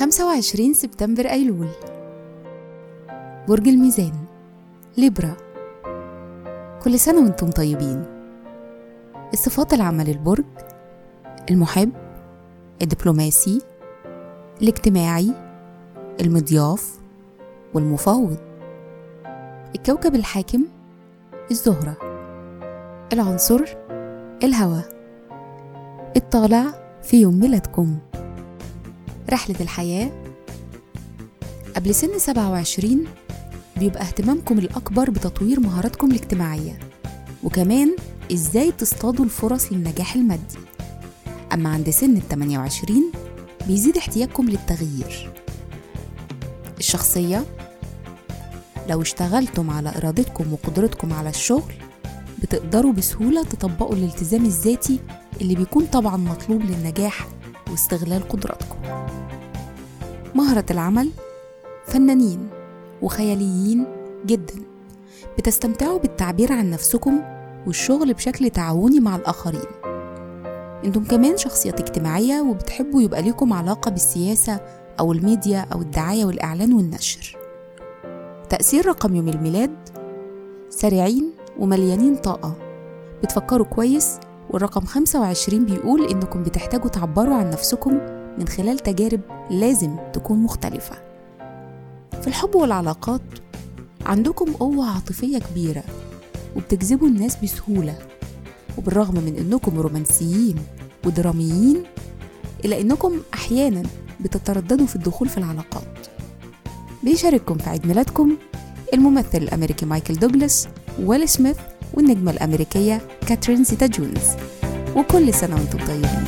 خمسة وعشرين سبتمبر أيلول. برج الميزان ليبرا. كل سنة وأنتم طيبين. الصفات العامة للبرج المحب الدبلوماسي الاجتماعي المضياف والمفاوض. الكوكب الحاكم الزهرة. العنصر الهواء الطالع في يوم ميلادكم. رحلة الحياة. قبل سن 27 بيبقى اهتمامكم الأكبر بتطوير مهاراتكم الاجتماعية وكمان إزاي تصطادوا الفرص للنجاح المادي. أما عند سن ال 28 بيزيد احتياجكم للتغيير. الشخصية. لو اشتغلتم على إرادتكم وقدرتكم على الشغل بتقدروا بسهولة تطبقوا الالتزام الذاتي اللي بيكون طبعا مطلوب للنجاح واستغلال قدراتكم. مهرة العمل فنانين وخياليين جدا. بتستمتعوا بالتعبير عن نفسكم والشغل بشكل تعاوني مع الآخرين. أنتم كمان شخصيات اجتماعية وبتحبوا يبقى ليكم علاقة بالسياسة أو الميديا أو الدعاية والإعلان والنشر. تأثير رقم يوم الميلاد سريعين ومليانين طاقة. بتفكروا كويس؟ والرقم 25 بيقول إنكم بتحتاجوا تعبروا عن نفسكم من خلال تجارب لازم تكون مختلفة. في الحب والعلاقات عندكم قوة عاطفية كبيرة وبتجذبوا الناس بسهولة وبالرغم من إنكم رومانسيين ودراميين إلا إنكم أحيانا بتترددوا في الدخول في العلاقات. بيشارككم في عيد ميلادكم الممثل الأمريكي مايكل دوغلاس ويل سميث والنجمة الأمريكية كاترين زيتا جونز. وكل سنة وأنتم طيبين.